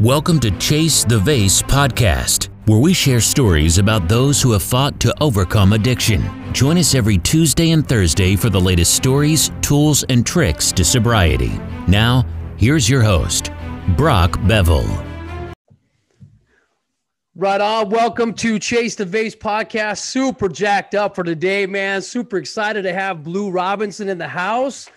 Welcome to Chase the Vase podcast, where we share stories about those who have fought to overcome addiction. Join us every Tuesday and Thursday for the latest stories, tools, and tricks to sobriety. Now, here's your host, Brock Bevell. Right on. Welcome to Chase the Vase podcast. Super jacked up for today, man. Super excited to have Blu Robinson in the house.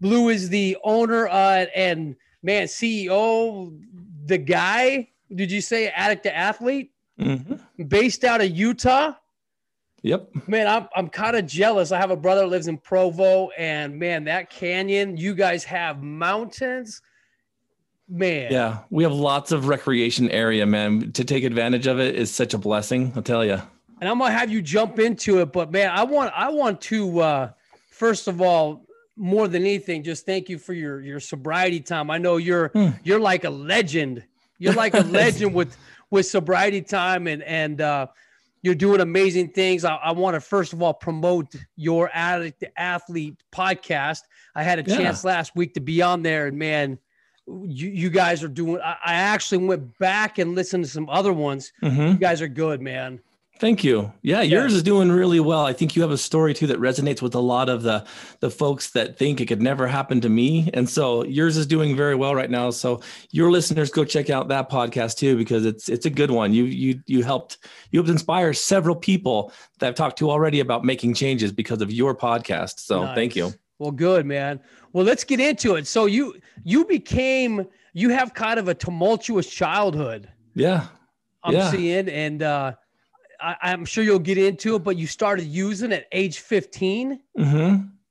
Blu is the owner uh, and man CEO the guy, did you say addict to athlete? Mm-hmm. Based out of Utah. Yep. Man, I'm, I'm kind of jealous. I have a brother lives in Provo, and man, that canyon, you guys have mountains. Man. Yeah, we have lots of recreation area, man. To take advantage of it is such a blessing, I'll tell you. And I'm gonna have you jump into it, but man, I want I want to uh first of all more than anything, just thank you for your your sobriety time. I know you're mm. you're like a legend. You're like a legend with with sobriety time, and and uh, you're doing amazing things. I, I want to first of all promote your addict athlete podcast. I had a yeah. chance last week to be on there, and man, you, you guys are doing. I, I actually went back and listened to some other ones. Mm-hmm. You guys are good, man. Thank you. Yeah, yours is doing really well. I think you have a story too that resonates with a lot of the the folks that think it could never happen to me, and so yours is doing very well right now. So your listeners go check out that podcast too because it's it's a good one. You you you helped you helped inspire several people that I've talked to already about making changes because of your podcast. So nice. thank you. Well, good man. Well, let's get into it. So you you became you have kind of a tumultuous childhood. Yeah. I'm yeah. seeing and. uh I, am sure you'll get into it, but you started using at age 15. Mm-hmm.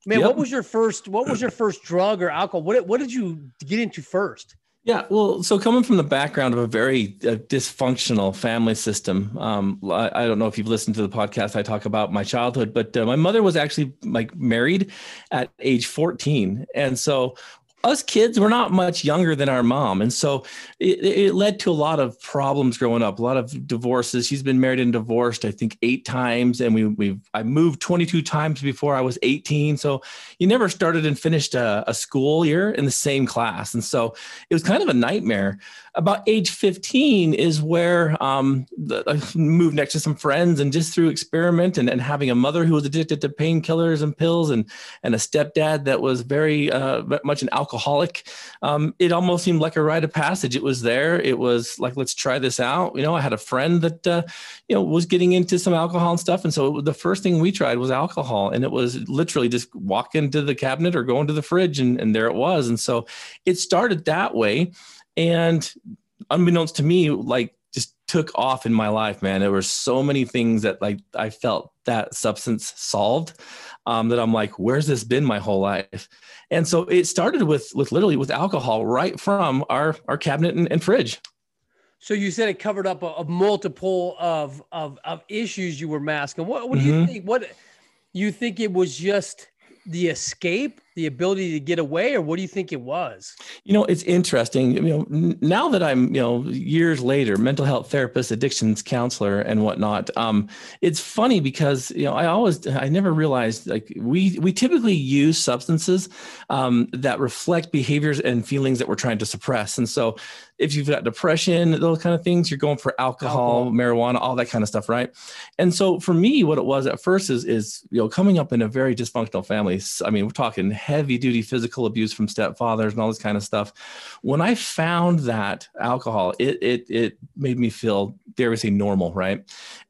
Man, yep. what was your first? What was your first drug or alcohol? What what did you get into first? Yeah, well, so coming from the background of a very uh, dysfunctional family system, um, I, I, don't know if you've listened to the podcast. I talk about my childhood, but uh, my mother was actually like married at age 14, and so us kids were not much younger than our mom. And so it, it, led to a lot of problems growing up a lot of divorces. She's been married and divorced i think eight times. And we we i moved 22 times before i was 18 so you never started and finished a, a school year in the same class. And so it was kind of a nightmare. About age 15 is where um, the, I moved next to some friends and just through experiment and, and having a mother who was addicted to painkillers and pills and, and a stepdad that was very uh, much an alcoholic, um, it almost seemed like a rite of passage. It was there. It was like, let's try this out. You know, I had a friend that, uh, you know, was getting into some alcohol and stuff. And so the first thing we tried was alcohol. And it was literally just walk into the cabinet or go into the fridge and, and there it was. And so it started that way and unbeknownst to me like just took off in my life man there were so many things that like i felt that substance solved um, that i'm like where's this been my whole life? And so it started with with literally with alcohol right from our our cabinet and, and fridge. So you said it covered up a, a, multiple of, of of issues you were masking. What, what do mm-hmm. you think? What you think it was just the escape the ability to get away or what do you think it was? You know it's interesting you know now that i'm you know years later mental health therapist addictions counselor and whatnot um it's funny because you know i always i never realized like we we typically use substances um, that reflect behaviors and feelings that we're trying to suppress. And so if you've got depression those kind of things you're going for alcohol, alcohol marijuana all that kind of stuff right and so for me what it was at first is is you know coming up in a very dysfunctional family i mean we're talking heavy duty physical abuse from stepfathers and all this kind of stuff. When I found that alcohol, it it it made me feel dare we say normal, right?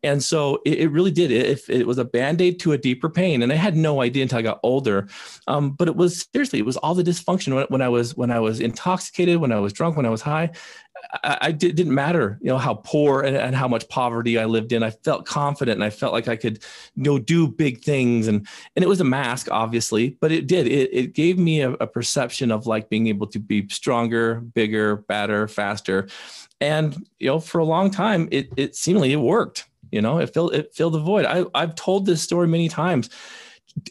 And so it, it really did. It, it was a band aid to a deeper pain, and I had no idea until I got older. Um, but it was seriously, it was all the dysfunction when, when I was when I was intoxicated, when I was drunk, when I was high. I, I did, didn't matter, you know, how poor and, and, how much poverty I lived in. I felt confident and I felt like I could, know, do big things. And and it was a mask, obviously, but it did. It, it gave me a, a perception of like being able to be stronger, bigger, better, faster. And you know, for a long time, it it seemingly it worked. You know, it filled it filled the void. I I've told this story many times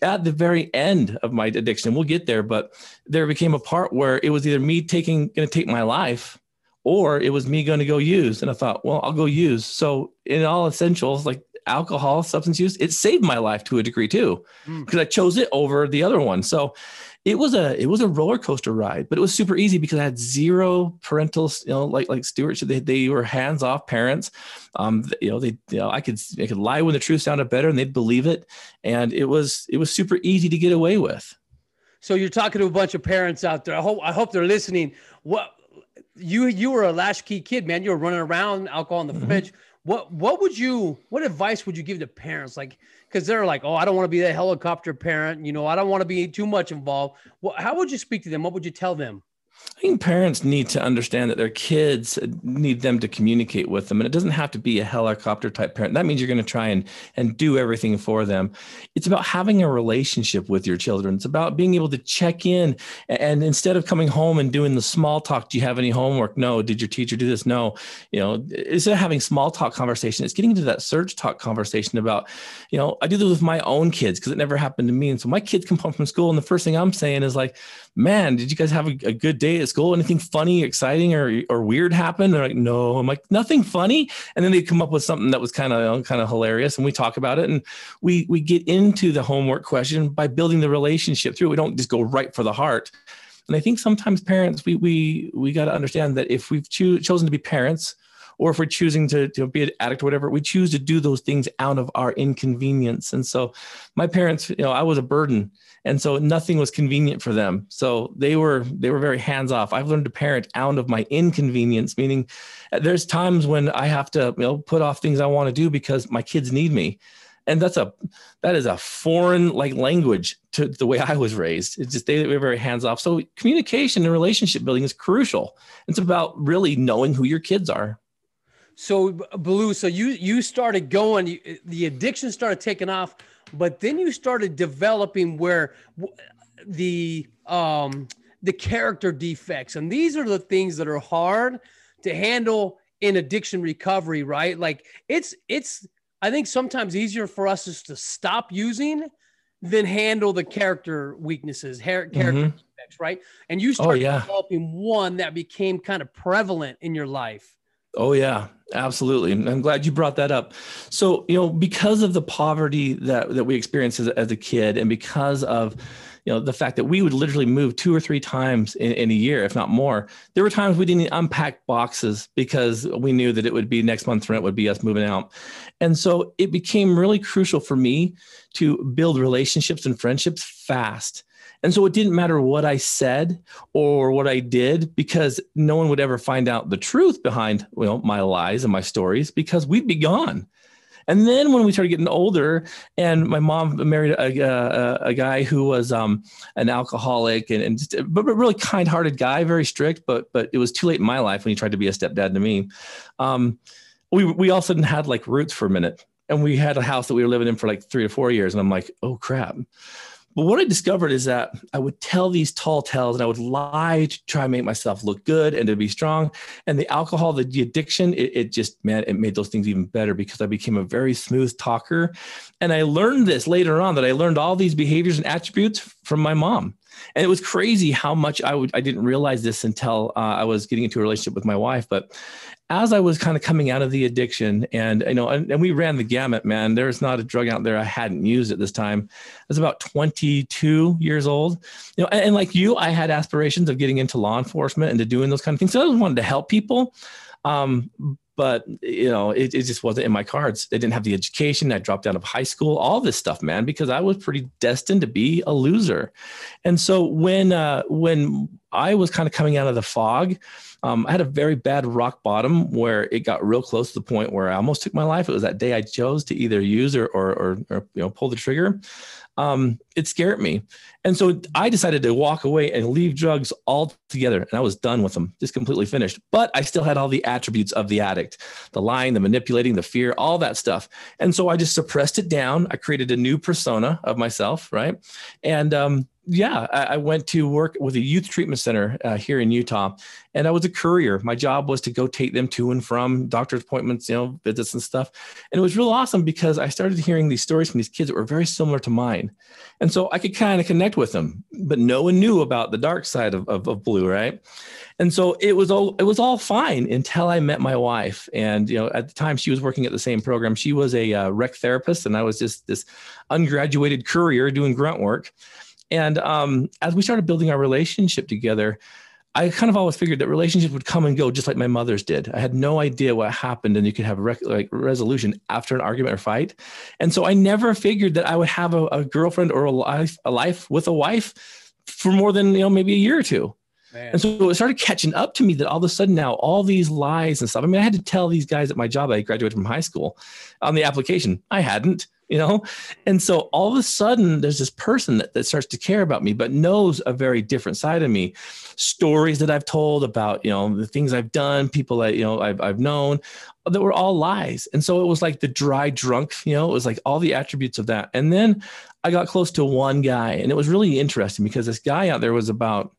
at the very end of my addiction we'll get there but there became a part where it was either me taking going to take my life or it was me going to go use. And I thought, well, I'll go use. So in all essentials, like alcohol, substance use, it saved my life to a degree too, because mm. I chose it over the other one. So it was a it was a roller coaster ride, but it was super easy because I had zero parental, you know, like like stewardship. They, they were hands off parents. Um, you know, they you know I could I could lie when the truth sounded better, and they'd believe it, and it was it was super easy to get away with. So you're talking to a bunch of parents out there. I hope I hope they're listening. What you you were a latchkey kid, man. You were running around, alcohol in the mm-hmm. fridge. What what would you what advice would you give to parents? Like because they're like, oh, I don't want to be that helicopter parent. You know, I don't want to be too much involved. Well, how would you speak to them? What would you tell them? I think parents need to understand that their kids need them to communicate with them. And it doesn't have to be a helicopter type parent. That means you're going to try and, and do everything for them. It's about having a relationship with your children. It's about being able to check in. And instead of coming home and doing the small talk, do you have any homework? No. Did your teacher do this? No. You know, instead of having small talk conversation, it's getting into that search talk conversation about, you know, I do this with my own kids because it never happened to me. And so my kids come home from school and the first thing I'm saying is like, man, did you guys have a, a good day at school? Anything funny, exciting, or or weird happened? They're like, no. I'm like, nothing funny. And then they come up with something that was kind of kind of hilarious, and we talk about it, and we we get into the homework question by building the relationship through. We don't just go right for the heart. And I think sometimes parents, we we we got to understand that if we've cho- chosen to be parents, or if we're choosing to, to be an addict or whatever, we choose to do those things out of our inconvenience. And so my parents, you know, I was a burden. And so nothing was convenient for them. So they were they were very hands off. I've learned to parent out of my inconvenience, meaning uh, there's times when I have to, you know, put off things I want to do because my kids need me and that's a that is a foreign like language to the way I was raised. It's just they were very hands off. So communication and relationship building is crucial. It's about really knowing who your kids are. So Blu, so you you started going, the addiction started taking off, but then you started developing where the um the character defects, and these are the things that are hard to handle in addiction recovery, right? Like it's it's I think sometimes easier for us is to stop using than handle the character weaknesses, character mm-hmm. defects, right? And you started oh, yeah. developing one that became kind of prevalent in your life. Oh yeah, absolutely. I'm glad you brought that up. So, you know, because of the poverty that that we experienced as, as a kid and because of you know the fact that we would literally move two or three times in, in, a year if not more there were times we didn't unpack boxes because we knew that it would be next month's rent would be us moving out and so it became really crucial for me to build relationships and friendships fast and so it didn't matter what I said or what I did because no one would ever find out the truth behind you know, my lies and my stories because we'd be gone. And then when we started getting older, and my mom married a, a, a guy who was um, an alcoholic and, and just, but really kind-hearted guy, very strict. But but it was too late in my life when he tried to be a stepdad to me. Um, we we all of a sudden had like roots for a minute, and we had a house that we were living in for like three or four years, and I'm like, oh crap. But what I discovered is that I would tell these tall tales and I would lie to try and make myself look good and to be strong. And the alcohol, the, addiction, it, it, just, man, it made those things even better because I became a very smooth talker. And I learned this later on that I learned all these behaviors and attributes from my mom. And it was crazy how much I would, I didn't realize this until uh, I was getting into a relationship with my wife. But as I was kind of coming out of the addiction, and you know, and, and, we ran the gamut, man. There's not a drug out there I hadn't used at this time. I was about 22 years old, you know, and, and like you, I had aspirations of getting into law enforcement and to doing those kind of things. So I wanted to help people. Um, but you know it, it just wasn't in my cards. They didn't have the education. I dropped out of high school. All this stuff man because i was pretty destined to be a loser. And so when uh, when i was kind of coming out of the fog um, i had a very bad rock bottom where it got real close to the point where i almost took my life. It was that day i chose to either use or or, or, or you know pull the trigger um, it scared me. And so I decided to walk away and leave drugs altogether. And I was done with them, just completely finished. But I still had all the attributes of the addict the lying, the manipulating, the fear, all that stuff. And so I just suppressed it down. I created a new persona of myself, right? And um, yeah, I, I, went to work with a youth treatment center uh, here in Utah, and I was a courier. My job was to go take them to and from doctor's appointments, you know, visits and stuff. And it was real awesome because I started hearing these stories from these kids that were very similar to mine, and so I could kind of connect with them. But no one knew about the dark side of, of, of Blu, right? And so it was all it was all fine until I met my wife. And you know, at the time she was working at the same program. She was a uh, rec therapist, and I was just this ungraduated courier doing grunt work And um, as we started building our relationship together, I kind of always figured that relationships would come and go just like my mother's did. I had no idea what happened, and you could have a rec- like resolution after an argument or fight. And so I never figured that I would have a, a girlfriend or a life, a life with a wife for more than you know maybe a year or two. Man. And so it started catching up to me that all of a sudden now all these lies and stuff. I mean, I had to tell these guys at my job I graduated from high school on the application. I hadn't you know? And so all of a sudden, there's this person that, that starts to care about me, but knows a very different side of me. Stories that I've told about, you know, the things I've done, people that, you know, I've, I've known that were all lies. And so it was like the dry drunk, you know, it was like all the attributes of that. And then I got close to one guy, and it was really interesting because this guy out there was about,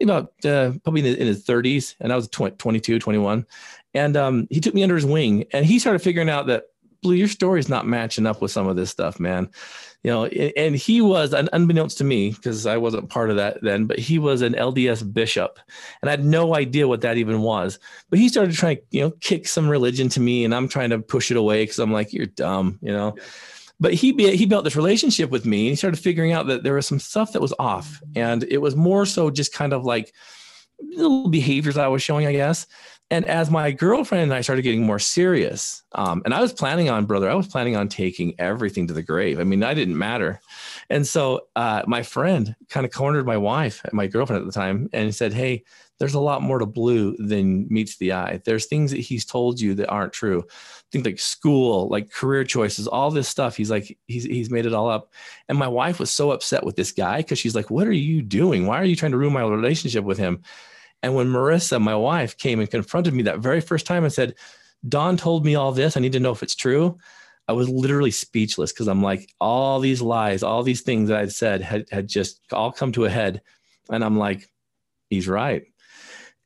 about uh, probably in, his 30s, and I was 20, 22, 21. And um, he took me under his wing, and he started figuring out that Blu, your story's not matching up with some of this stuff, man. You know, and he was, an unbeknownst to me, because I wasn't part of that then, but he was an LDS bishop, and I had no idea what that even was. But he started trying, you know, kick some religion to me, and I'm trying to push it away because I'm like, you're dumb, you know. But he he built this relationship with me, and he started figuring out that there was some stuff that was off, and it was more so just kind of like little behaviors I was showing, I guess and as my girlfriend and I started getting more serious, um, and I was planning on, brother, I was planning on taking everything to the grave. I mean, I didn't matter. And so uh, my friend kind of cornered my wife, my girlfriend at the time, and said, Hey, there's a lot more to Blu than meets the eye. There's things that he's told you that aren't true. Things like school, like career choices, all this stuff. He's like, he's, he's made it all up. And my wife was so upset with this guy because she's like, What are you doing? Why are you trying to ruin my relationship with him? And when Marissa, my wife, came and confronted me that very first time and said, Don told me all this. I need to know if it's true. I was literally speechless because I'm like, all these lies, all these things that I'd said had, had just all come to a head. And I'm like, he's right.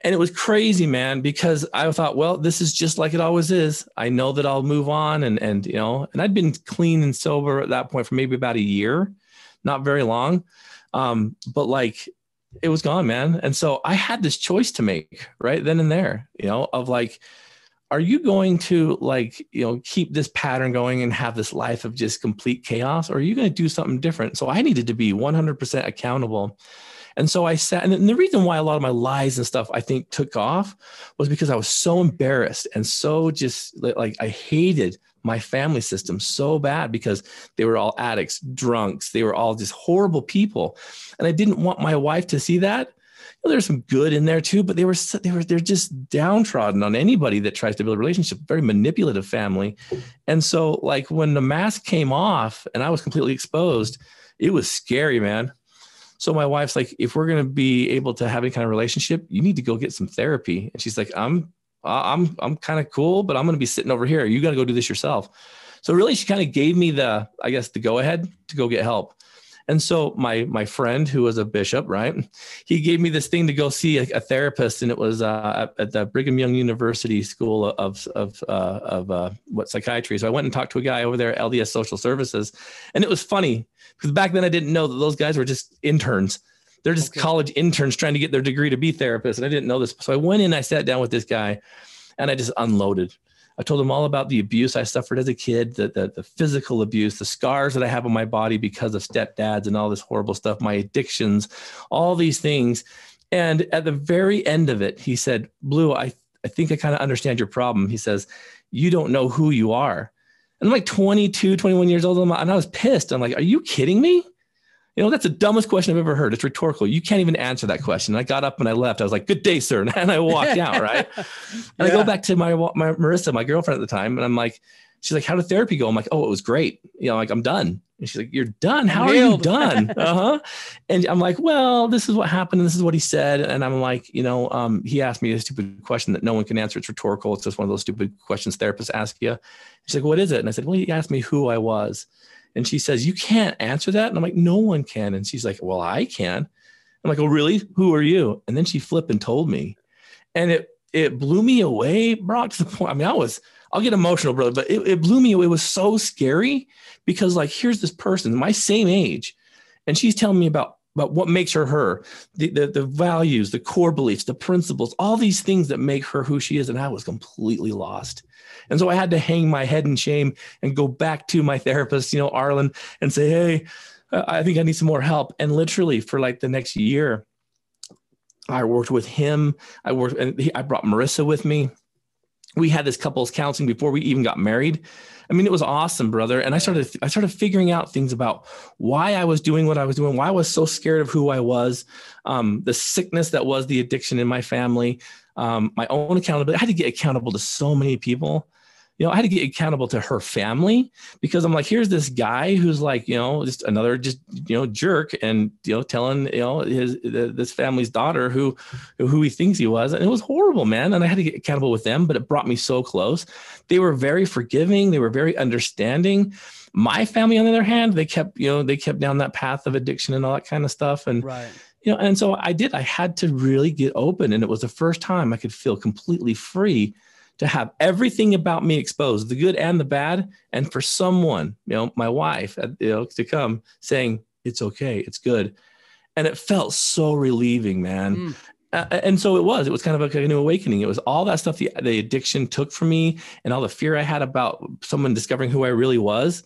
And it was crazy, man, because I thought, well, this is just like it always is. I know that I'll move on. And, and, you know, and I'd been clean and sober at that point for maybe about a year, not very long. Um, but like it was gone, man. And so I had this choice to make right then and there, you know, of like, are you going to like, you know, keep this pattern going and have this life of just complete chaos, or are you going to do something different? So I needed to be 100% accountable. And so I sat, and the reason why a lot of my lies and stuff I think took off was because I was so embarrassed and so just like I hated my family system so bad because they were all addicts, drunks, they were all just horrible people. And I didn't want my wife to see that. You know, there's some good in there too, but they were they were they're just downtrodden on anybody that tries to build a relationship. Very manipulative family, and so like when the mask came off and I was completely exposed, it was scary, man. So my wife's like, if we're gonna be able to have any kind of relationship, you need to go get some therapy. And she's like, I'm I'm I'm kind of cool, but I'm going to be sitting over here. You got to go do this yourself. So really, she kind of gave me the, I guess, the go ahead to go get help. And so my my friend who was a bishop, right? He gave me this thing to go see a, a therapist, and it was uh, at the Brigham Young University School of of uh, of uh, what psychiatry. So I went and talked to a guy over there, LDS Social Services, and it was funny because back then I didn't know that those guys were just interns they're just okay. college interns trying to get their degree to be therapists. And I didn't know this. So I went in, I sat down with this guy and I just unloaded. I told him all about the abuse I suffered as a kid, the, the, the, physical abuse, the scars that I have on my body because of stepdads and all this horrible stuff, my addictions, all these things. And at the very end of it, he said, Blu, I, I think I kind of understand your problem. He says, You don't know who you are. And I'm like 22, 21 years old. And I was pissed. I'm like, Are you kidding me? You know, that's the dumbest question I've ever heard. It's rhetorical. You can't even answer that question. I got up and I left. I was like, "Good day, sir," and I walked out. Right. And yeah. I go back to my my Marissa, my girlfriend at the time, and I'm like, she's like, "How did therapy go?" I'm like, "Oh, it was great." You know, like I'm done. And she's like, "You're done? How are you done?" uh huh. And I'm like, "Well, this is what happened. And this is what he said." And I'm like, you know, um, he asked me a stupid question that no one can answer. It's rhetorical. It's just one of those stupid questions therapists ask you. She's like, "What is it?" And I said, "Well, he asked me who I was." And she says, You can't answer that. And I'm like, No one can. And she's like, Well, I can. I'm like, Oh, really? Who are you? And then she flipped and told me. And it it blew me away, Brock, to the point. I mean, I was, I'll get emotional, brother, but it, it blew me away. It was so scary because, like, here's this person, my same age, and she's telling me about about what makes her her, the, the, the values, the core beliefs, the principles, all these things that make her who she is. And I was completely lost. And so I had to hang my head in shame and go back to my therapist, you know, Arlen, and say, Hey, I think I need some more help. And literally for like the next year, I worked with him. I worked and he, I brought Marissa with me. We had this couples counseling before we even got married. I mean, it was awesome, brother. And I started, I started figuring out things about why I was doing what I was doing, why I was so scared of who I was, um, the sickness that was the addiction in my family, um, my own accountability. I had to get accountable to so many people you know, I had to get accountable to her family because I'm like, here's this guy who's like, you know, just another just you know jerk, and you know, telling you know his this family's daughter who who he thinks he was, and it was horrible, man. And I had to get accountable with them, but it brought me so close. They were very forgiving. They were very understanding. My family, on the other hand, they kept you know they kept down that path of addiction and all that kind of stuff, and right you know and so i did i had to really get open and it was the first time i could feel completely free to have everything about me exposed, the good and the bad, and for someone, you know, my wife, uh, you know, to come saying it's okay, it's good, and it felt so relieving, man. Mm. Uh, and so it was. It was kind of like a new awakening. It was all that stuff the, the addiction took from me, and all the fear I had about someone discovering who I really was,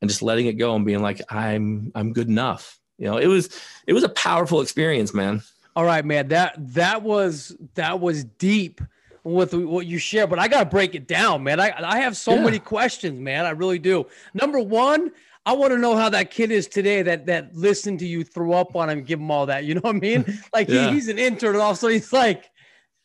and just letting it go and being like, I'm I'm good enough. You know, it was it was a powerful experience, man. All right, man. That that was that was deep with what you share, but I got to break it down, man. I, I have so yeah. many questions, man. I really do. Number one, I want to know how that kid is today that that listened to you throw up on him, give him all that. You know what I mean? Like yeah. he, he's an intern, and also he's like,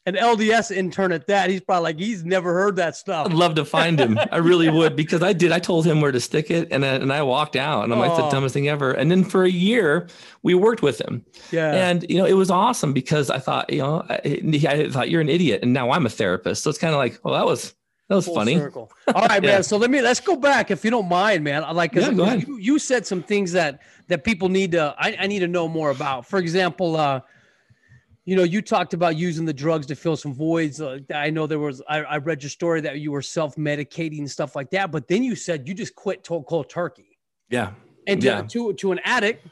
an LDS intern at that. He's probably like, he's never heard that stuff. I'd love to find him. I really would because I did. I told him where to stick it, and I, and I walked out, and I'm like, the dumbest thing ever. And then for a year, we worked with him. Yeah. And you know, it was awesome because I thought, you know, I, I thought you're an idiot, and now I'm a therapist. So it's kind of like, well, that was that was Full funny. Circle. All right, yeah. man. So let me let's go back if you don't mind, man. I Like, yeah. You, you said some things that that people need to I, I need to know more about. For example, uh you know, you talked about using the drugs to fill some voids. Uh, I know there was, I, I, read your story that you were self medicating and stuff like that, but then you said you just quit cold turkey. Yeah. And to, yeah. to, to an addict,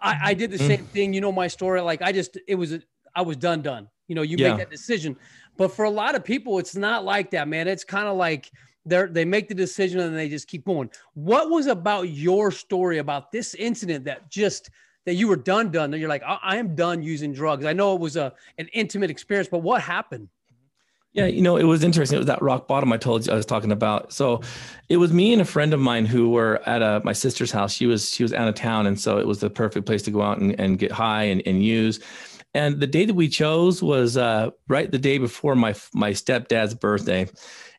I, I did the mm. same thing. You know, my story, like I just, it was, I was done, done. You know, you yeah. make that decision. But for a lot of people, it's not like that, man. It's kind of like, they're, they make the decision and they just keep going. What was about your story about this incident that just that you were done done that you're like I, I am done using drugs i know it was a an intimate experience but what happened yeah, you know, it was interesting. It was that rock bottom I told you I was talking about. So it was me and a friend of mine who were at a, my sister's house. She was she was out of town, and so it was the perfect place to go out and, and get high and, and use. And the day that we chose was uh, right the day before my my stepdad's birthday.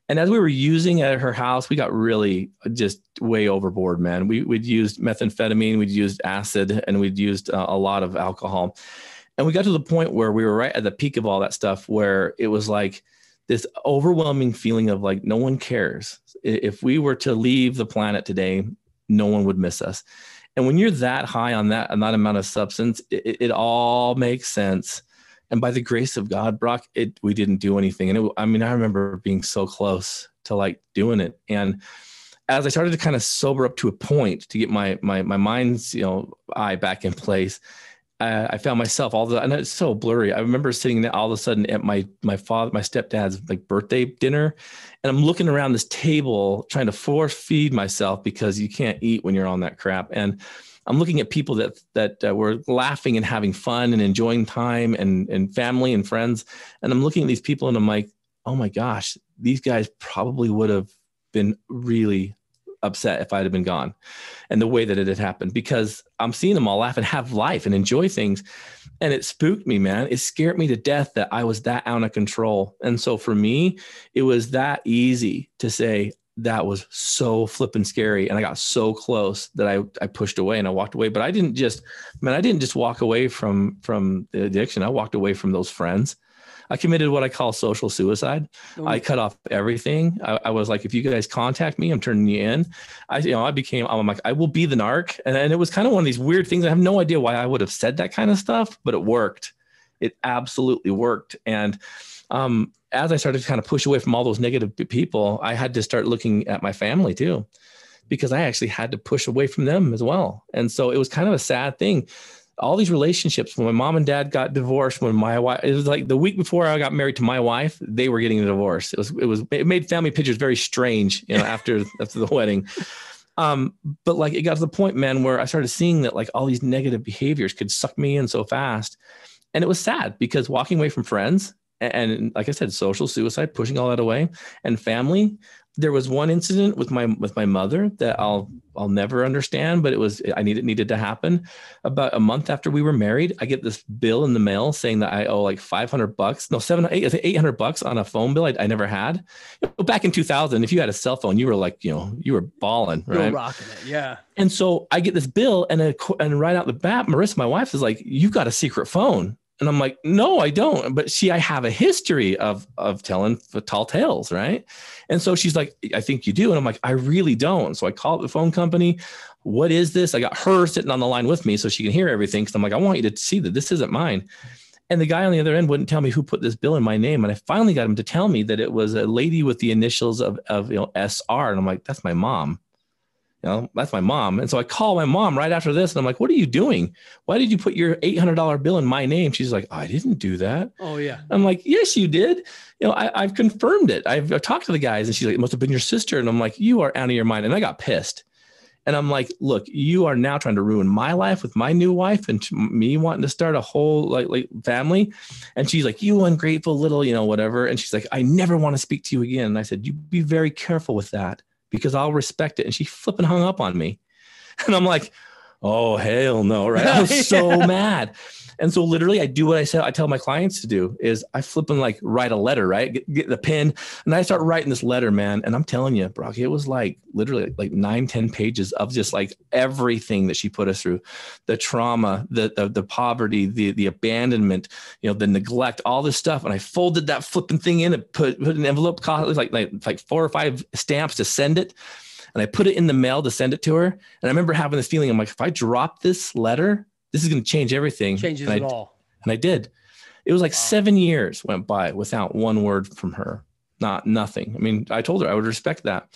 And as we were using at her house, we got really just way overboard, man. We, we'd used methamphetamine, we'd used acid, and we'd used uh, a lot of alcohol. And we got to the point where we were right at the peak of all that stuff, where it was like this overwhelming feeling of like, no one cares. If we were to leave the planet today, no one would miss us. And when you're that high on that, on that amount of substance, it, it all makes sense and by the grace of God, Brock, it we didn't do anything. And it, I mean, I remember being so close to like doing it. And as I started to kind of sober up to a point to get my my my mind's you know eye back in place, I, I found myself all the and it's so blurry. I remember sitting there all of a sudden at my my father my stepdad's like birthday dinner, and I'm looking around this table trying to force feed myself because you can't eat when you're on that crap and I'm looking at people that that uh, were laughing and having fun and enjoying time and and family and friends, and I'm looking at these people and I'm like, oh my gosh, these guys probably would have been really upset if I'd have been gone, and the way that it had happened because I'm seeing them all laugh and have life and enjoy things, and it spooked me, man. It scared me to death that I was that out of control, and so for me, it was that easy to say that was so flipping scary and i got so close that i i pushed away and i walked away but i didn't just man i didn't just walk away from from the addiction. I walked away from those friends. I committed what i call social suicide. Oh. i cut off everything. I, I, was like if you guys contact me i'm turning you in. I you know i became i'm like i will be the narc. And, and it was kind of one of these weird things. I have no idea why i would have said that kind of stuff but it worked. It absolutely worked. And um as I started to kind of push away from all those negative people, I had to start looking at my family too, because I actually had to push away from them as well. And so it was kind of a sad thing. All these relationships, when my mom and dad got divorced, when my wife, it was like the week before I got married to my wife, they were getting a divorce. It was, it was, it made family pictures very strange, you know, after, after the wedding. Um, but like it got to the point, man, where I started seeing that like all these negative behaviors could suck me in so fast. And it was sad because walking away from friends and, like I said, social suicide, pushing all that away, and family. There was one incident with my with my mother that I'll I'll never understand, but it was I needed needed to happen. About a month after we were married, I get this bill in the mail saying that I owe like 500 bucks, no, seven, eight, 800 bucks on a phone bill I, I never had. You know, back in 2000, if you had a cell phone, you were like, you know, you were balling, right? You're rocking it, yeah. And so I get this bill, and a, and right out the bat, Marissa, my wife, is like, "You've got a secret phone." And I'm like, no, I don't. But see, I have a history of of telling tall tales, right? And so she's like, I think you do. And I'm like, I really don't. So I call up the phone company. What is this? I got her sitting on the line with me so she can hear everything. Cause I'm like, I want you to see that this isn't mine. And the guy on the other end wouldn't tell me who put this bill in my name. And I finally got him to tell me that it was a lady with the initials of, of you know, SR. And I'm like, that's my mom you know, that's my mom. And so I call my mom right after this and I'm like, what are you doing? Why did you put your $800 bill in my name? She's like, I didn't do that. Oh, yeah. I'm like, yes, you did. You know, I, have confirmed it. I've, I've, talked to the guys and she's like, it must have been your sister. And I'm like, you are out of your mind. And I got pissed. And I'm like, look, you are now trying to ruin my life with my new wife and me wanting to start a whole like, like family. And she's like, you ungrateful little, you know, whatever. And she's like, I never want to speak to you again. And I said, you be very careful with that because I'll respect it. And she flipping hung up on me. And I'm like, oh, hell no. Right. I was so mad. And so literally I do what I said I tell my clients to do is I flip and like write a letter, right? Get, get, the pen and I start writing this letter, man. And I'm telling you, Brock, it was like literally like nine, 10 pages of just like everything that she put us through, the trauma, the, the, the poverty, the, the abandonment, you know, the neglect, all this stuff. And I folded that flipping thing in and put, put an envelope cost like, like, like four or five stamps to send it and I put it in the mail to send it to her. And I remember having this feeling, I'm like, if I drop this letter, this is going to change everything. Changes and it I, all. And I did. It was like wow. seven years went by without one word from her. Not nothing. I mean, I told her I would respect that.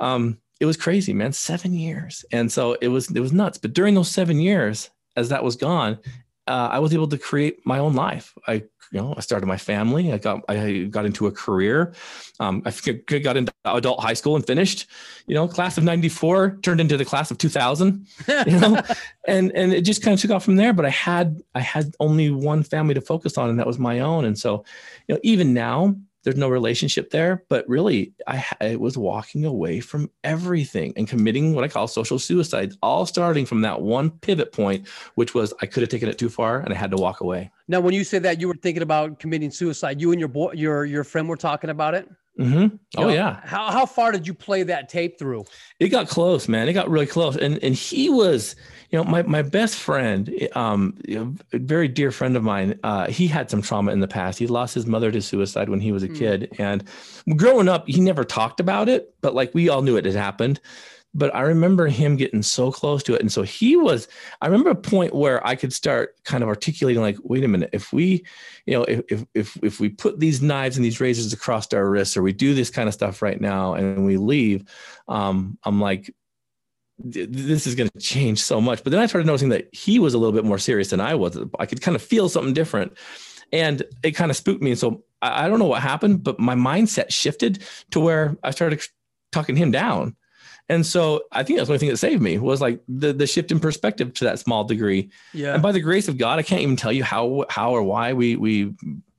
Um, it was crazy, man. Seven years, and so it was it was nuts. But during those seven years, as that was gone, uh, I was able to create my own life. I, you know, I started my family. I got, I got into a career. Um, I got into adult high school and finished. You know, class of '94 turned into the class of 2000. You know, and and it just kind of took off from there. But I had, I had only one family to focus on, and that was my own. And so, you know, even now, there's no relationship there but really I, I, was walking away from everything and committing what i call social suicide all starting from that one pivot point which was i could have taken it too far and i had to walk away now when you say that you were thinking about committing suicide you and your boy your your friend were talking about it Mm-hmm. Oh know, yeah. How how far did you play that tape through? It got close, man. It got really close, and and he was, you know, my my best friend, um, a very dear friend of mine. Uh, he had some trauma in the past. He lost his mother to suicide when he was a mm. kid, and growing up, he never talked about it, but like we all knew it had happened but I remember him getting so close to it. And so he was, I remember a point where I could start kind of articulating like, wait a minute, if we, you know, if, if, if we put these knives and these razors across our wrists, or we do this kind of stuff right now and we leave, um, I'm like, this is going to change so much. But then I started noticing that he was a little bit more serious than I was. I could kind of feel something different and it kind of spooked me. And so I, I don't know what happened, but my mindset shifted to where I started talking him down and so I think that's the only thing that saved me was like the the shift in perspective to that small degree. Yeah. And by the grace of God, I can't even tell you how how or why we we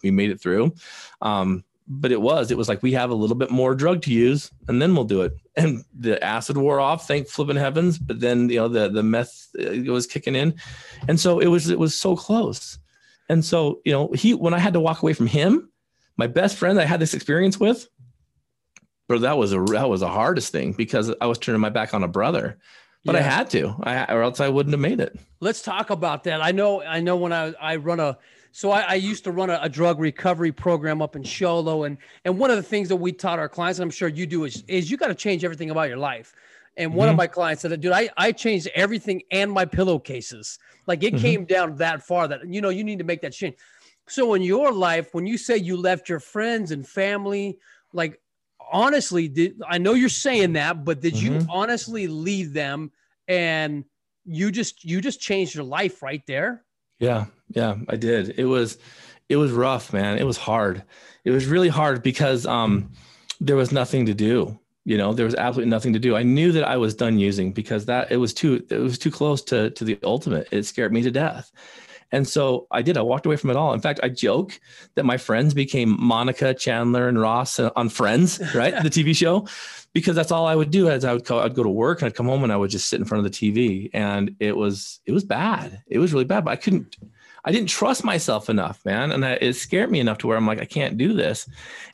we made it through. Um, but it was it was like we have a little bit more drug to use and then we'll do it and the acid wore off thank flipping heavens but then you know the the meth uh, was kicking in and so it was it was so close and so you know he when i had to walk away from him my best friend i had this experience with but that was a that was the hardest thing because I was turning my back on a brother. But yeah. I had to, I, or else I wouldn't have made it. Let's talk about that. I know, I know when I, I run a, so I, I used to run a, a, drug recovery program up in Show Low, and and one of the things that we taught our clients, and I'm sure you do, is is you got to change everything about your life. And one mm-hmm. of my clients said, "Dude, I I changed everything and my pillowcases. Like it mm-hmm. came down that far that you know you need to make that change." So in your life, when you say you left your friends and family, like honestly, did I know you're saying that, but did mm-hmm. you honestly leave them and you just you just changed your life right there? Yeah, yeah, I did. It was it was rough, man. It was hard. It was really hard because um there was nothing to do. You know, there was absolutely nothing to do. I knew that I was done using because that it was too it was too close to to the ultimate. It scared me to death. And so I did. I walked away from it all. In fact, I joke that my friends became Monica, Chandler, and Ross on Friends, right? the TV show, because that's all I would do. As I would go, I'd go to work and I'd come home and I would just sit in front of the TV, and it was it was bad. It was really bad. But I couldn't I didn't trust myself enough, man, and I, it scared me enough to where I'm like, I can't do this.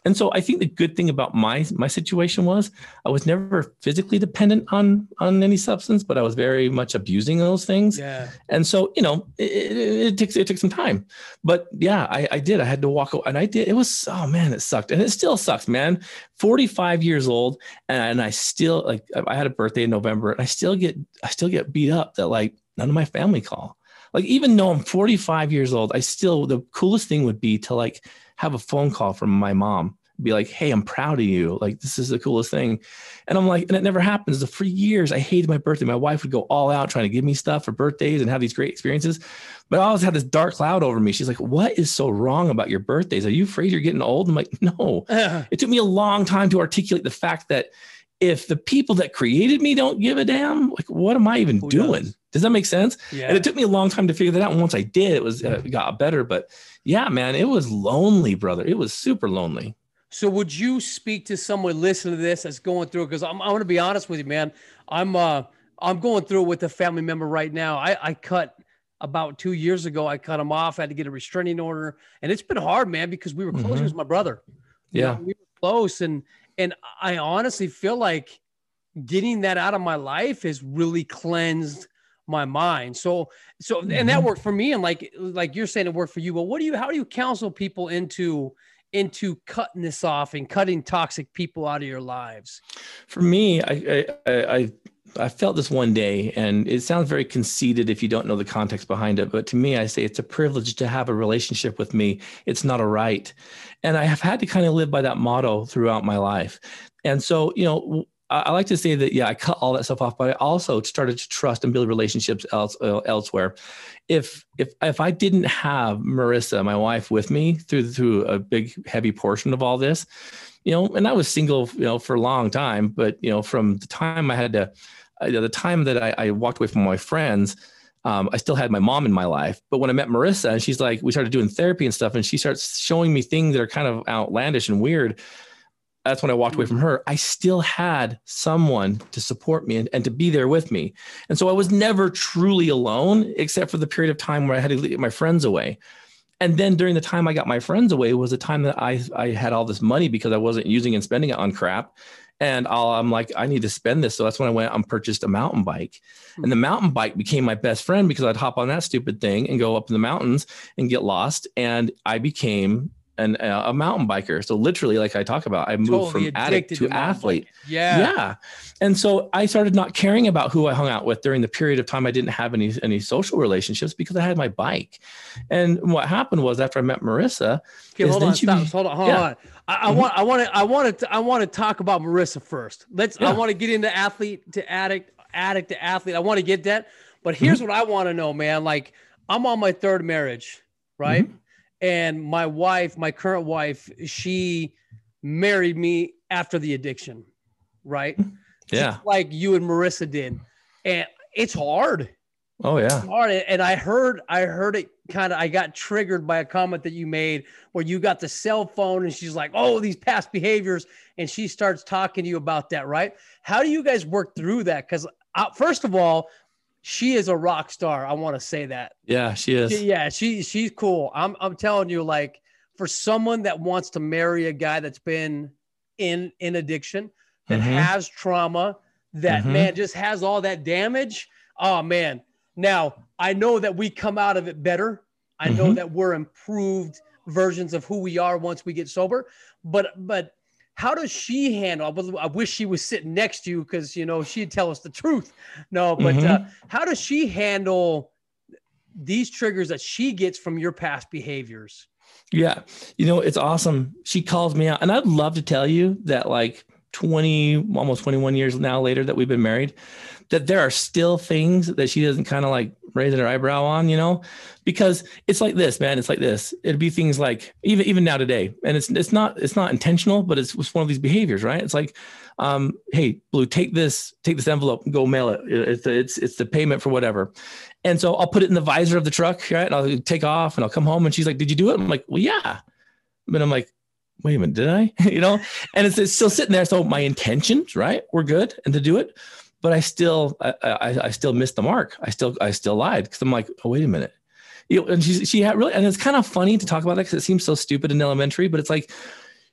And so I think the good thing about my my situation was I was never physically dependent on on any substance, but I was very much abusing those things. Yeah. And so you know, it, it, it takes it took some time, but yeah, I, I did. I had to walk, and I did. It was oh man, it sucked, and it still sucks, man. 45 years old, and, and I still like I had a birthday in November, and I still get I still get beat up that like none of my family call like even though I'm 45 years old, I still the coolest thing would be to like have a phone call from my mom, be like, "Hey, I'm proud of you. Like this is the coolest thing." And I'm like, and it never happens. For years, I hated my birthday. My wife would go all out trying to give me stuff for birthdays and have these great experiences, but I always had this dark cloud over me. She's like, "What is so wrong about your birthdays? Are you afraid you're getting old?" I'm like, "No." it took me a long time to articulate the fact that if the people that created me don't give a damn, like what am I even Who doing? Does? does? that make sense? Yeah. And it took me a long time to figure that out. And once I did, it was uh, it got better. But yeah, man, it was lonely, brother. It was super lonely. So would you speak to someone listening to this that's going through? Because I'm, I'm going to be honest with you, man. I'm uh I'm going through it with a family member right now. I I cut about two years ago. I cut him off. I had to get a restraining order, and it's been hard, man, because we were close. Mm-hmm. He was my brother. Yeah, you know, we were close, and and I honestly feel like getting that out of my life has really cleansed my mind. So, so, and that mm-hmm. worked for me. And like, like you're saying it worked for you, but what do you, how do you counsel people into, into cutting this off and cutting toxic people out of your lives? For me, I, I, I, I felt this one day, and it sounds very conceited if you don't know the context behind it. But to me, I say it's a privilege to have a relationship with me. It's not a right. And I have had to kind of live by that motto throughout my life. And so, you know, I like to say that, yeah, I cut all that stuff off, but I also started to trust and build relationships else, uh, elsewhere. If if if I didn't have Marissa, my wife, with me through through a big heavy portion of all this, you know, and I was single, you know, for a long time, but you know, from the time I had to, uh, the time that I, I walked away from my friends, um, I still had my mom in my life. But when I met Marissa and she's like, we started doing therapy and stuff, and she starts showing me things that are kind of outlandish and weird. That's when I walked away from her. I still had someone to support me and, and to be there with me. And so I was never truly alone, except for the period of time where I had to get my friends away. And then during the time I got my friends away was the time that I, I had all this money because I wasn't using and spending it on crap. And i am like, I need to spend this. So that's when I went and purchased a mountain bike. And the mountain bike became my best friend because I'd hop on that stupid thing and go up in the mountains and get lost. And I became an, a mountain biker. So literally, like I talk about, I moved totally from addict to, to athlete. Yeah. Yeah. And so I started not caring about who I hung out with during the period of time I didn't have any, any social relationships because I had my bike. And what happened was after I met Marissa, okay, hold on, stop, hold on, hold yeah. on. I, I mm-hmm. want, I want to, I want to, I want to talk about Marissa first. Let's, yeah. I want to get into athlete to addict, addict to athlete. I want to get that. But here's mm-hmm. what I want to know, man. Like I'm on my third marriage, right? Mm-hmm and my wife, my current wife, she married me after the addiction, right? Yeah. Just like you and Marissa did. And it's hard. Oh yeah. It's hard. And I heard, I heard it kind of, I got triggered by a comment that you made where you got the cell phone and she's like, oh, these past behaviors. And she starts talking to you about that, right? How do you guys work through that? Because uh, first of all, she is a rock star. I want to say that. Yeah, she is. She, yeah, she she's cool. I'm I'm telling you, like for someone that wants to marry a guy that's been in in addiction, that mm-hmm. has trauma, that mm-hmm. man just has all that damage. Oh man. Now I know that we come out of it better. I know mm-hmm. that we're improved versions of who we are once we get sober. But but how does she handle? I wish she was sitting next to you because you know she'd tell us the truth. No, but mm-hmm. uh, how does she handle these triggers that she gets from your past behaviors? Yeah, you know it's awesome. She calls me out, and I'd love to tell you that like 20, almost 21 years now later that we've been married, that there are still things that she doesn't kind of like raising her eyebrow on, you know, because it's like this, man. It's like this. It'd be things like even even now today, and it's it's not it's not intentional, but it's, it's one of these behaviors, right? It's like, um, hey, Blue, take this take this envelope, go mail it. It's it's it's the payment for whatever, and so I'll put it in the visor of the truck, right? And I'll take off, and I'll come home, and she's like, "Did you do it?" I'm like, "Well, yeah," but I'm like, wait a minute, did I? you know, and it's, it's still sitting there. So my intentions, right, were good and to do it, but I still, I, I, I still missed the mark. I still, I still lied because I'm like, oh, wait a minute. You know, and she, she had really, and it's kind of funny to talk about that because it seems so stupid and elementary, but it's like,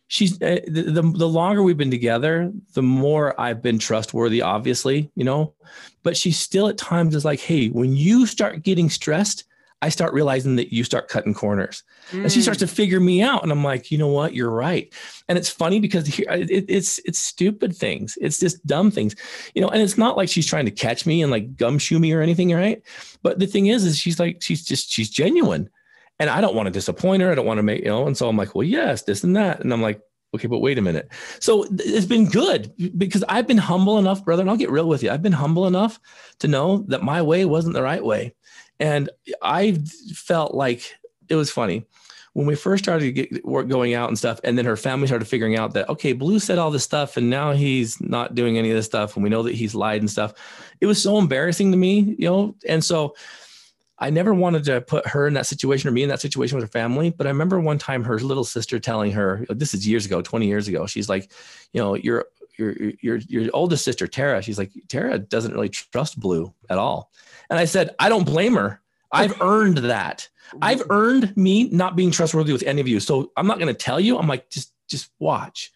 she's uh, the, the, the longer we've been together, the more I've been trustworthy, obviously, you know, but she still at times is like, hey, when you start getting stressed, I start realizing that you start cutting corners. Mm. And she starts to mm. figure me out. And I'm like, you know what? You're right. And it's funny because here, it, it's it's stupid things. It's just dumb things, you know. And it's not like she's trying to catch me and like gumshoe me or anything, right? But the thing is, is she's like she's just she's genuine, and I don't want to disappoint her. I don't want to make you know. And so I'm like, well, yes, this and that. And I'm like, okay, but wait a minute. So it's been good because I've been humble enough, brother, and I'll get real with you. I've been humble enough to know that my way wasn't the right way. And I felt like it was funny when we first started get going out and stuff, and then her family started figuring out that okay, Blu said all this stuff, and now he's not doing any of this stuff, and we know that he's lied and stuff. It was so embarrassing to me, you know, and so I never wanted to put her in that situation or me in that situation with her family. But I remember one time her little sister telling her, this is years ago, 20 years ago, she's like, you know, your your your your oldest sister Tara, she's like, Tara doesn't really trust Blu at all. And I said, I don't blame her. I've earned that. I've mm-hmm. earned me not being trustworthy with any of you. So I'm not going to tell you. I'm like, just, just watch.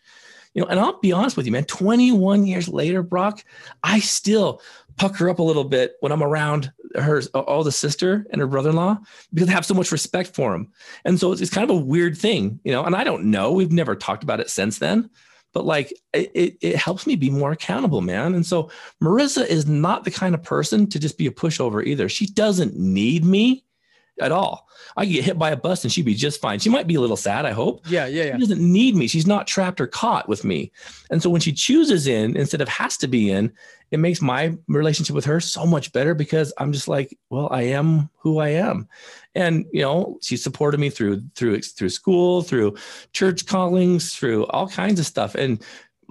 You know, and I'll be honest with you, man. 21 years later, Brock, I still pucker up a little bit when I'm around her, all the sister and her brother-in-law, because I have so much respect for them. And so it's, it's kind of a weird thing, you know. And I don't know. We've never talked about it since then but like it, it helps me be more accountable, man. And so Marissa is not the kind of person to just be a pushover either. She doesn't need me at all. I get hit by a bus and she'd be just fine. She might be a little sad, I hope. Yeah, yeah, yeah. She doesn't need me. She's not trapped or caught with me. And so when she chooses in instead of has to be in, it makes my relationship with her so much better because I'm just like, well, I am who I am. And you know, she supported me through through through school, through church callings, through all kinds of stuff. And